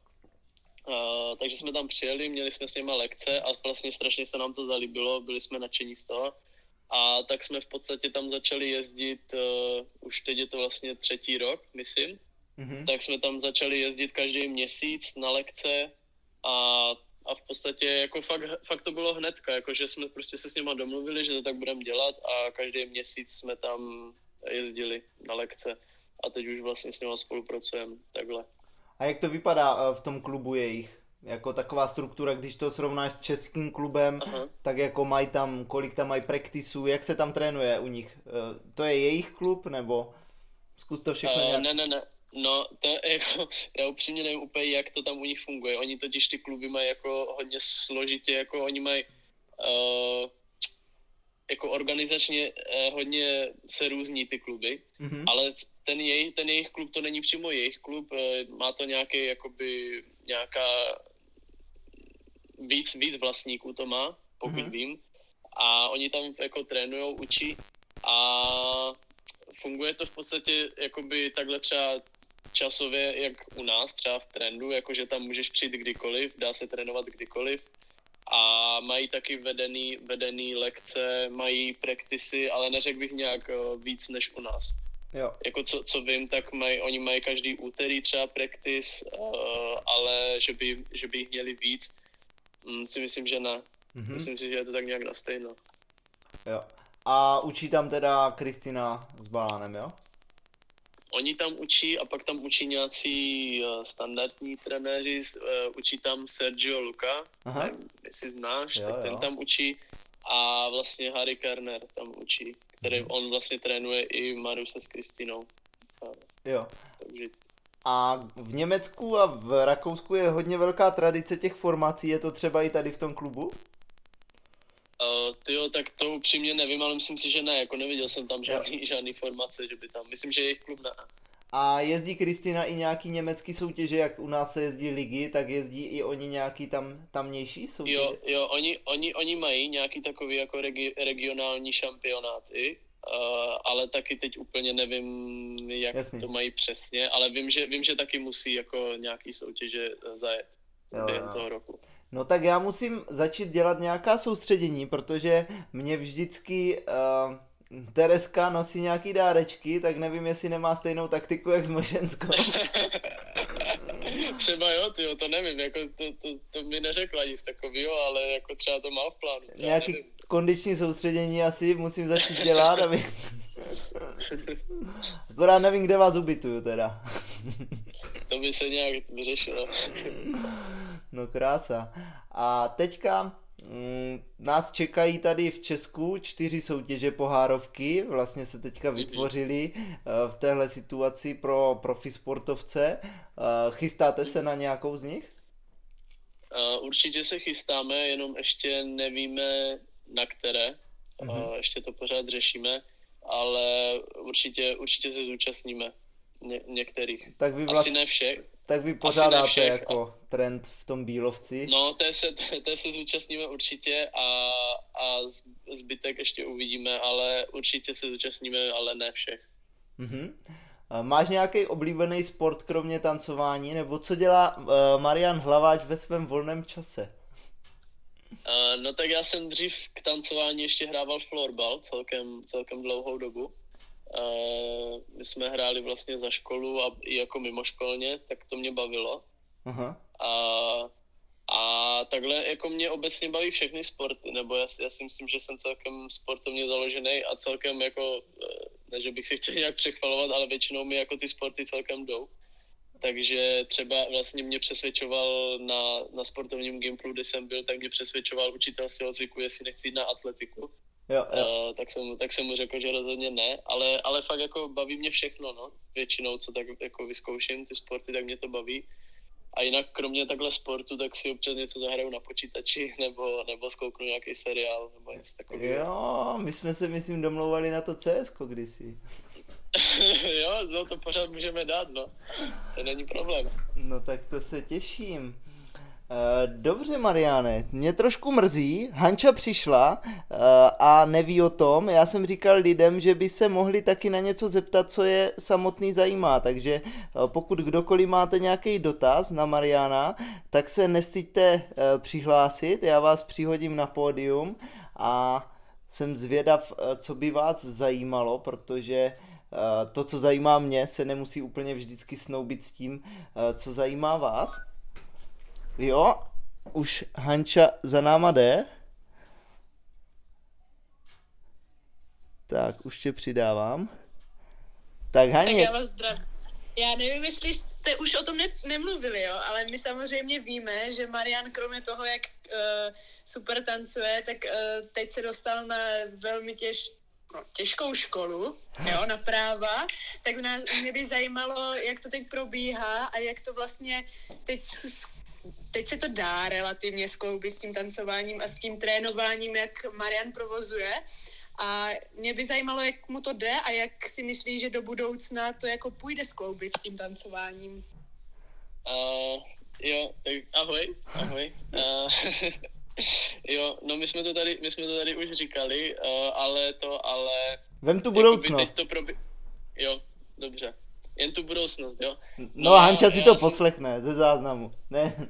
Uh, takže jsme tam přijeli, měli jsme s něma lekce a vlastně strašně se nám to zalíbilo, byli jsme nadšení z toho. A tak jsme v podstatě tam začali jezdit, uh, už teď je to vlastně třetí rok, myslím, Mhm. tak jsme tam začali jezdit každý měsíc na lekce a, a v podstatě jako fakt, fakt to bylo hnedka, jako že jsme prostě se s něma domluvili, že to tak budeme dělat a každý měsíc jsme tam jezdili na lekce a teď už vlastně s něma spolupracujeme takhle. A jak to vypadá eh, v tom klubu jejich? Jako taková struktura, když to srovnáš s českým klubem, Aha. tak jako mají tam, kolik tam mají praktisů, jak se tam trénuje u nich? Eh, To je jejich klub, nebo zkus to všechno Uh, nějak... ne, ne, ne. No, to je jako, [LAUGHS] já upřímně nevím úplně, jak to tam u nich funguje. Oni totiž ty kluby mají jako hodně složitě, jako oni mají uh, jako organizačně uh, hodně se různí ty kluby, Mhm. ale ten jejich, ten jejich klub to není přímo jejich klub, eh, má to nějaký, jakoby, nějaká víc, víc vlastníků to má, pokud Mhm. vím. A oni tam jako trénujou, učí a funguje to v podstatě jakoby takhle třeba časově, jak u nás, třeba v trendu, jakože tam můžeš přijít kdykoliv, dá se trénovat kdykoliv. A mají taky vedený, vedený lekce, mají praktisy, ale neřekl bych nějak eh, víc než u nás Jo, jako co, co vím, tak mají, oni mají každý úterý třeba practice, uh, ale že by, že by jich měli víc, mm, si myslím, že ne. mhm. Myslím si, že je to tak nějak na stejno. jo. A učí tam teda Kristina s Balánem, jo? Oni tam učí a pak tam učí nějací uh, standardní trenéři, uh, učí tam Sergio Luca, Aha. nevím, jestli znáš, Jo, tak ten jo. tam učí a vlastně Harry Kerner tam učí, který Mhm. on vlastně trénuje i Maruse s Kristinou. Jo. Takže A v Německu a v Rakousku je hodně velká tradice těch formací, je to třeba i tady v tom klubu? Uh, tyjo, tak to upřímně nevím, ale myslím si, že ne, jako neviděl jsem tam žádný, [LAUGHS] žádný formace, že by tam, myslím, že jejich klub ne. A jezdí Kristina i nějaký německý soutěže, jak u nás se jezdí ligy, tak jezdí i oni nějaký tam tamnější soutěže? Jo, jo, oni, oni, oni mají nějaký takový jako regi, regionální šampionáty, uh, ale taky teď úplně nevím, jak Jasně. to mají přesně, ale vím, že, vím, že taky musí jako nějaký soutěže zajet Jo, během jo. toho roku. No tak já musím začít dělat nějaká soustředění, protože mě vždycky uh, Tereska nosí nějaký dárečky, tak nevím, jestli nemá stejnou taktiku jak s Mošenskou. [LAUGHS] třeba jo, tyjo, to nevím, jako to, to, to mi neřekla nic takového, ale jako třeba to má v plánu. Nějaký nevím. kondiční soustředění asi musím začít dělat, aby... [LAUGHS] Akorát nevím, kde vás ubytuju teda. to by se nějak vyřešilo. [LAUGHS] no krása. A teďka mm, nás čekají tady v Česku čtyři soutěže pohárovky, vlastně se teďka mhm. vytvořily uh, v téhle situaci pro profi sportovce. Uh, chystáte se na nějakou z nich? Uh, určitě se chystáme, jenom ještě nevíme na které. Uh-huh. Uh, ještě to pořád řešíme, ale určitě, určitě se zúčastníme ně, některých. Tak vy vlast... Asi ne všech. Tak vy pořádáte všech, jako a... trend v tom Bílovci? No, té se, té se zúčastníme určitě a, a zbytek ještě uvidíme, ale určitě se zúčastníme, ale ne všech. Mm-hmm. Máš nějaký oblíbený sport kromě tancování, nebo co dělá uh, Marian Hlaváč ve svém volném čase? Uh, no tak já jsem dřív k tancování ještě hrával florbal celkem, celkem dlouhou dobu. My jsme hráli vlastně za školu a i jako mimoškolně, tak to mě bavilo. Aha. A, a takhle jako mě obecně baví všechny sporty, nebo já, já si myslím, že jsem celkem sportovně založený a celkem jako, eh, ne že bych si chtěl nějak přechvalovat, ale většinou mi jako ty sporty celkem jdou. Takže třeba vlastně mě přesvědčoval na, na sportovním Gimplu, kde jsem byl, tak mě přesvědčoval učitel si zvyku, jestli nechci jít na atletiku. Jo, jo. Uh, tak, jsem, tak jsem mu řekl, že rozhodně ne, ale, ale fakt jako baví mě všechno, no. Většinou, co tak jako vyzkouším ty sporty, tak mě to baví. A jinak kromě takhle sportu, tak si občas něco zahraju na počítači, [LAUGHS] nebo, nebo zkouknu nějaký seriál, nebo něco takového. Jo, my jsme se, myslím, domlouvali na to CS kdysi. [LAUGHS] jo, no to pořád můžeme dát, no. To není problém. No tak to se těším. Eh, dobře, Mariane, mě trošku mrzí, Hanča přišla uh, a neví o tom. Já jsem říkal lidem, že by se mohli taky na něco zeptat, co je samotný zajímá, takže uh, pokud kdokoliv máte nějaký dotaz na Mariana, tak se nestyďte uh, přihlásit, já vás přihodím na pódium a jsem zvědav, co by vás zajímalo, protože to, co zajímá mě, se nemusí úplně vždycky snoubit s tím, co zajímá vás. Jo, už Hanča za náma jde. Tak, už tě přidávám. Tak Haně. Tak já vás zdravím. Já nevím, jestli jste už o tom ne- nemluvili, jo, ale my samozřejmě víme, že Marian kromě toho, jak uh, super tancuje, tak uh, teď se dostal na velmi těž, no, těžkou školu, jo, na práva, tak nás, mě by zajímalo, jak to teď probíhá a jak to vlastně teď teď se to dá relativně skloubit s tím tancováním a s tím trénováním, jak Marian provozuje. A mě by zajímalo, jak mu to jde a jak si myslí, že do budoucna to jako půjde skloubit s tím tancováním. Uh, jo, tak ahoj, ahoj. Uh, [LAUGHS] jo, no my jsme to tady, my jsme to tady už říkali, uh, ale to, ale... Vem tu budoucnost. to probi- jo, dobře. Jen tu budoucnost, jo. No, no Hanča si to poslechne ze záznamu, ne?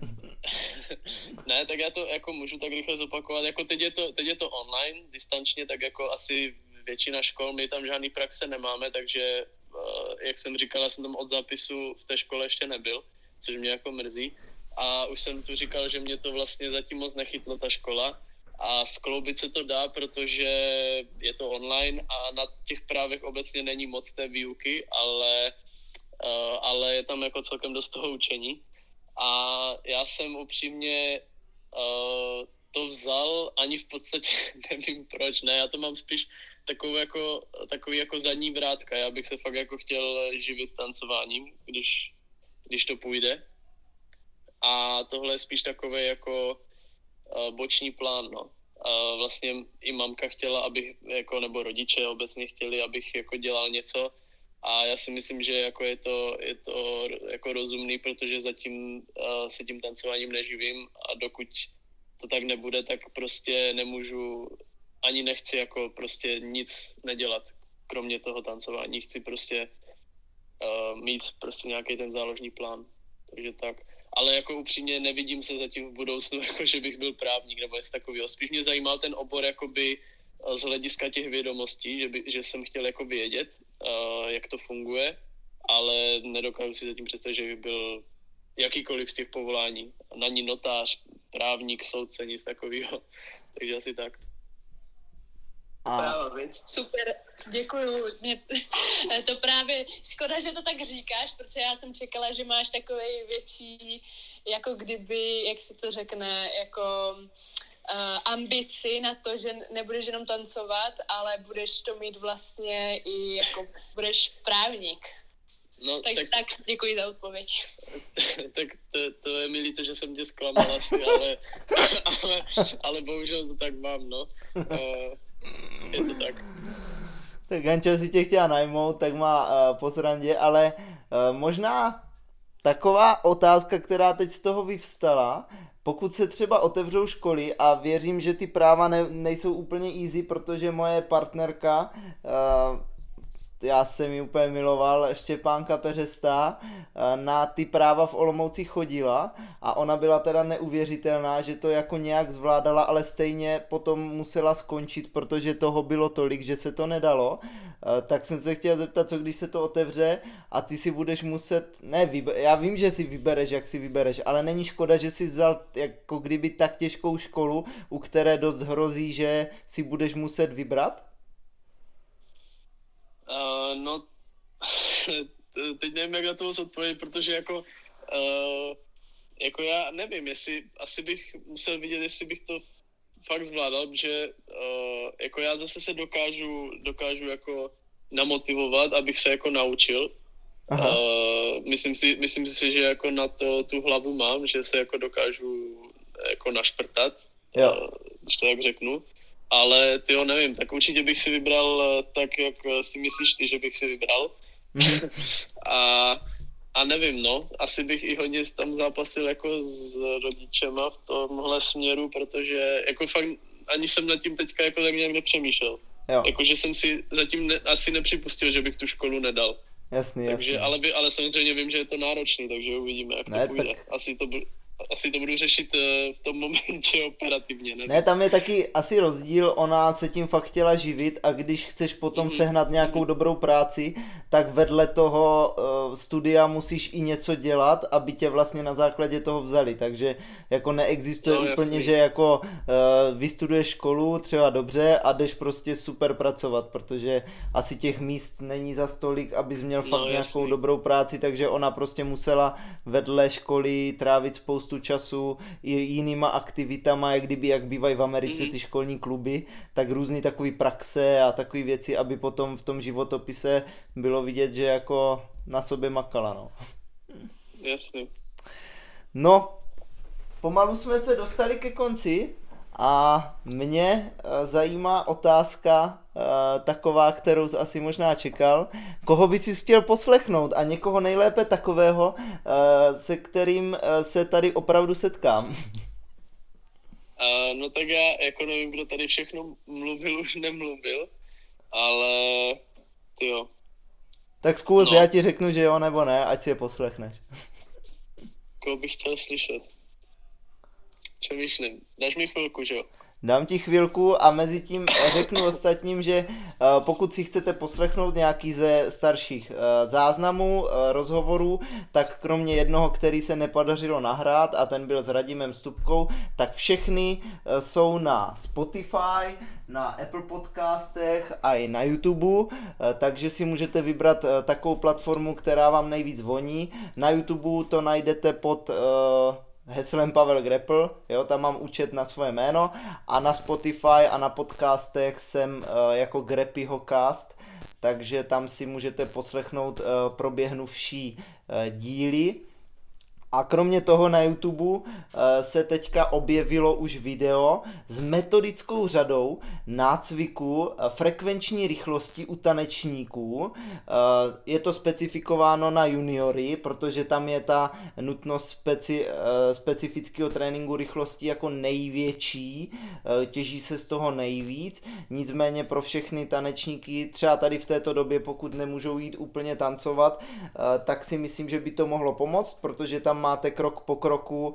[LAUGHS] ne, tak já to jako můžu tak rychle zopakovat. Jako teď je to, teď je to online, distančně, tak jako asi většina škol, my tam žádný praxe nemáme, takže uh, jak jsem říkal, já jsem tam od zápisu v té škole ještě nebyl, což mě jako mrzí. A už jsem tu říkal, že mě to vlastně zatím moc nechytlo ta škola, a skloubit se to dá, protože je to online a na těch právech obecně není moc té výuky, ale, uh, ale je tam jako celkem dost toho učení. A já jsem upřímně uh, to vzal, ani v podstatě [LAUGHS] nevím proč, ne, já to mám spíš takovou jako, takový jako zadní vrátka, já bych se fakt jako chtěl živit tancováním, když, když to půjde. A tohle je spíš takový jako uh, boční plán, no. Vlastně i mamka chtěla, abych, jako, nebo rodiče obecně chtěli, abych jako dělal něco, a já si myslím, že jako je to, je to jako rozumný, protože zatím uh, se tím tancováním neživím a dokud to tak nebude, tak prostě nemůžu, ani nechci jako prostě nic nedělat, kromě toho tancování. Chci prostě uh, mít prostě nějaký ten záložní plán. Takže tak. Ale jako upřímně nevidím se zatím v budoucnu, [LAUGHS] jako že bych byl právník nebo něco takového. Spíš mě zajímal ten obor jakoby z hlediska těch vědomostí, že, by, že jsem chtěl jako vědět, jak to funguje, ale nedokážu si zatím představit, že bych byl jakýkoliv z těch povolání. Není notář, právník, soudce, nic takového. [LAUGHS] Takže asi tak. A... Super, děkuju. Mě [LAUGHS] to právě, škoda, že to tak říkáš, protože já jsem čekala, že máš takový větší, jako kdyby, jak se to řekne, jako uh, ambici na to, že nebudeš jenom tancovat, ale budeš to mít vlastně i jako budeš právník. No, tak, tak, tak děkuji za odpověď. [LAUGHS] tak to, to je mi líto, že jsem tě zklamal asi, ale, [LAUGHS] ale, ale bohužel to tak mám, no. Uh, je to tak. Tak Gančo si tě chtěla najmout, tak má uh, po srandě, ale uh, možná taková otázka, která teď z toho vyvstala, pokud se třeba otevřou školy a věřím, že ty práva ne, nejsou úplně easy, protože moje partnerka uh, já jsem ji úplně miloval, Štěpánka Peřestá, eh, na ty práva v Olomouci chodila a ona byla teda neuvěřitelná, že to jako nějak zvládala, ale stejně potom musela skončit, protože toho bylo tolik, že se to nedalo. Eh, tak jsem se chtěl zeptat, co když se to otevře a ty si budeš muset, ne, vyber, já vím, že si vybereš, jak si vybereš, ale není škoda, že si vzal jako kdyby tak těžkou školu, u které dost hrozí, že si budeš muset vybrat? Uh, no, [LAUGHS] teď nevím, jak na to odpovědět, protože jako, uh, jako já nevím, jestli, asi bych musel vidět, jestli bych to fakt zvládal, že uh, jako já zase se dokážu, dokážu jako namotivovat, abych se jako naučil. Uh, myslím, si, myslím si, že jako na to tu hlavu mám, že se jako dokážu jako našprtat, jo. Uh, když to tak řeknu ale ty ho nevím, tak určitě bych si vybral tak, jak si myslíš ty, že bych si vybral. Mhm. [LAUGHS] a, a nevím, no, asi bych i hodně tam zápasil jako s rodičema v tomhle směru, protože jako fakt ani jsem nad tím teďka jako tak nějak nepřemýšlel. Jo. Jako, že jsem si zatím ne, asi nepřipustil, že bych tu školu nedal. Jasný, takže, jasný. Ale, by, ale samozřejmě vím, že je to náročný, takže uvidíme, jak ne, to půjde. Tak... Asi to, asi to budu řešit eh, v tom momentě operativně. Ne? ne, tam je taky asi rozdíl, ona se tím fakt chtěla živit a když chceš potom mm-hmm. sehnat nějakou dobrou práci, tak vedle toho uh, studia musíš i něco dělat, aby tě vlastně na základě toho vzali, takže jako neexistuje no, úplně, jasný. že jako uh, vystuduješ školu třeba dobře a jdeš prostě super pracovat, protože asi těch míst není za stolik, abys měl no, fakt no, nějakou dobrou práci, takže ona prostě musela vedle školy trávit spoustu spoustu času i jinýma aktivitama, jak kdyby, jak bývají v Americe mm-hmm. ty školní kluby, tak různý takový praxe a takové věci, aby potom v tom životopise bylo vidět, že jako na sobě makala, no. Jasně. No, pomalu jsme se dostali ke konci. A mě eh, zajímá otázka taková, kterou jsi asi možná čekal. Koho by si chtěl poslechnout a někoho nejlépe takového, eh, se kterým se tady opravdu setkám? No tak já jako nevím, kdo tady všechno mluvil, už nemluvil, ale ty jo. Tak zkus, no. já ti řeknu, že jo nebo ne, ať si je poslechneš. Koho bych chtěl slyšet? Přemýšlím. Dáš mi chvilku, že jo? Dám ti chvilku a mezi tím řeknu ostatním, že eh, pokud si chcete poslechnout nějaký ze starších eh, záznamů, eh, rozhovorů, tak kromě jednoho, který se nepodařilo nahrát a ten byl s Radimem Stupkou, tak všechny jsou na Spotify, na Apple podcastech a i na YouTube, takže si můžete vybrat takovou platformu, která vám nejvíc voní. Na YouTube to najdete pod heslem Pavel Grepl, jo, tam mám účet na svoje jméno a na Spotify a na podcastech jsem uh, jako Grepyho cast, takže tam si můžete poslechnout uh, proběhnuvší uh, díly. A kromě toho na YouTube eh, se teďka objevilo už video s metodickou řadou nácviku eh, frekvenční rychlosti u tanečníků. Eh, je to specifikováno na juniory, protože tam je ta nutnost speci, specifického tréninku rychlosti jako největší, těží se z toho nejvíc. Nicméně pro všechny tanečníky, třeba tady v této době, pokud nemůžou jít úplně tancovat, tak si myslím, že by to mohlo pomoct, protože tam máte krok po kroku uh,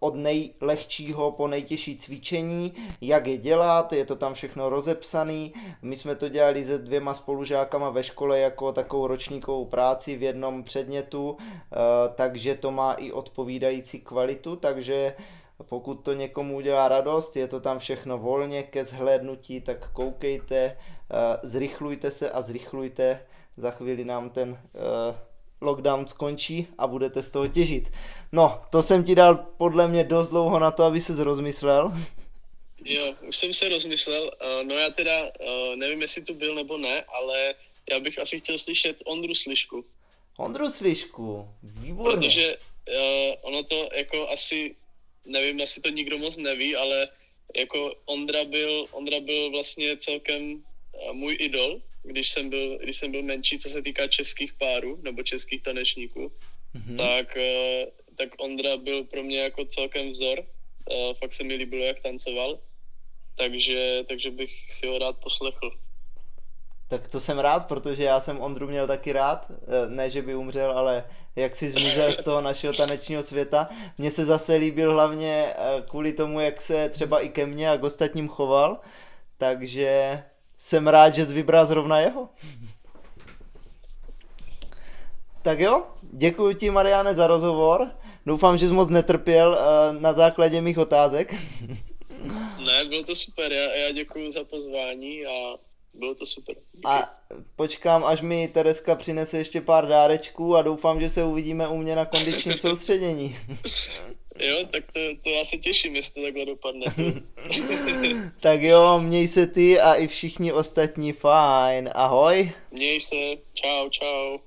od nejlehčího po nejtěžší cvičení, jak je dělat, je to tam všechno rozepsaný. My jsme to dělali se dvěma spolužákama ve škole jako takovou ročníkovou práci v jednom předmětu, uh, takže to má i odpovídající kvalitu, takže pokud to někomu udělá radost, je to tam všechno volně ke zhlédnutí, tak koukejte, eh, zrychlujte se a zrychlujte. Za chvíli nám ten eh, lockdown skončí a budete z toho těžit. No, to jsem ti dal podle mě dost dlouho na to, aby se rozmyslel. [LAUGHS] Jo, už jsem se rozmyslel. Eh, no já teda nevím, jestli tu byl nebo ne, ale já bych asi chtěl slyšet Ondru Slišku. Ondru Slišku, výborně. Protože uh, ono to jako asi nevím, asi to nikdo moc neví, ale jako Ondra byl, Ondra byl vlastně celkem eh, můj idol, když jsem byl, když jsem byl menší, co se týká českých párů nebo českých tanečníků, mm-hmm. tak, eh, tak Ondra byl pro mě jako celkem vzor. Eh, fakt se mi líbilo, jak tancoval. Takže, takže bych si ho rád poslechl. Tak to jsem rád, protože já jsem Ondru měl taky rád, eh, ne že by umřel, ale jak si zmizel z toho našeho tanečního světa. Mně se zase líbil hlavně kvůli tomu, jak se třeba i ke mně a k ostatním choval, takže jsem rád, že jsi vybral zrovna jeho. tak jo, děkuji ti Mariane za rozhovor. Doufám, že jsi moc netrpěl eh, na základě mých otázek. [LAUGHS] ne, bylo to super, já, já děkuji za pozvání a bylo to super. Díky. A počkám, až mi Tereska přinese ještě pár dárečků a doufám, že se uvidíme u mě na kondičním soustředění. [LAUGHS] Jo, tak to, to já se těším, jestli to takhle dopadne. [LAUGHS] tak jo, měj se ty a i všichni ostatní fajn. Ahoj. Měj se, čau, čau.